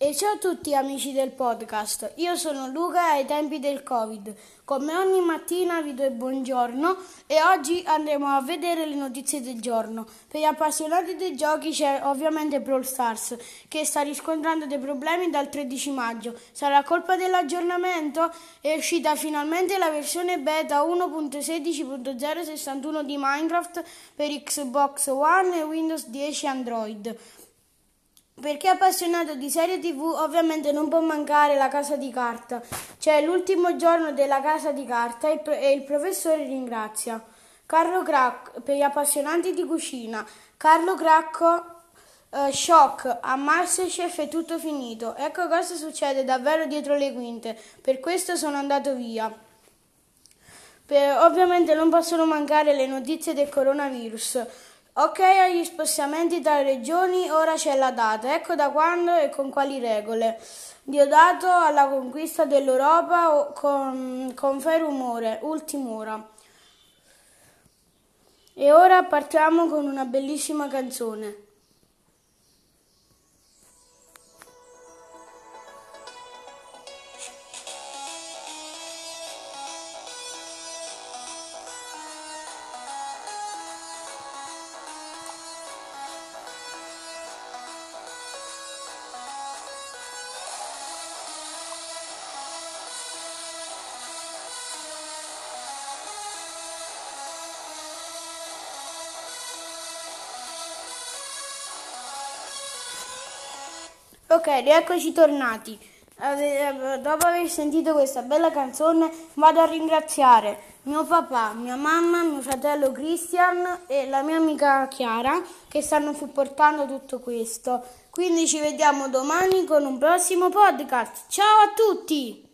E ciao a tutti amici del podcast, io sono Luca ai tempi del Covid. Come ogni mattina vi do il buongiorno e oggi andremo a vedere le notizie del giorno. Per gli appassionati dei giochi c'è ovviamente Brawl Stars che sta riscontrando dei problemi dal 13 maggio. Sarà colpa dell'aggiornamento? È uscita finalmente la versione beta 1.16.061 di Minecraft per Xbox One e Windows 10 Android. Per chi è appassionato di serie tv ovviamente non può mancare la casa di carta. C'è l'ultimo giorno della casa di carta e il professore ringrazia. Carlo Cracco, per gli appassionati di cucina, Carlo Cracco, eh, shock, a Masterchef è tutto finito. Ecco cosa succede davvero dietro le quinte. Per questo sono andato via. Per, ovviamente non possono mancare le notizie del coronavirus. Ok agli spostamenti tra regioni, ora c'è la data, ecco da quando e con quali regole. Diodato alla conquista dell'Europa con, con fe rumore, ultima ora. E ora partiamo con una bellissima canzone. Ok, rieccoci tornati. Dopo aver sentito questa bella canzone vado a ringraziare mio papà, mia mamma, mio fratello Christian e la mia amica Chiara che stanno supportando tutto questo. Quindi ci vediamo domani con un prossimo podcast. Ciao a tutti!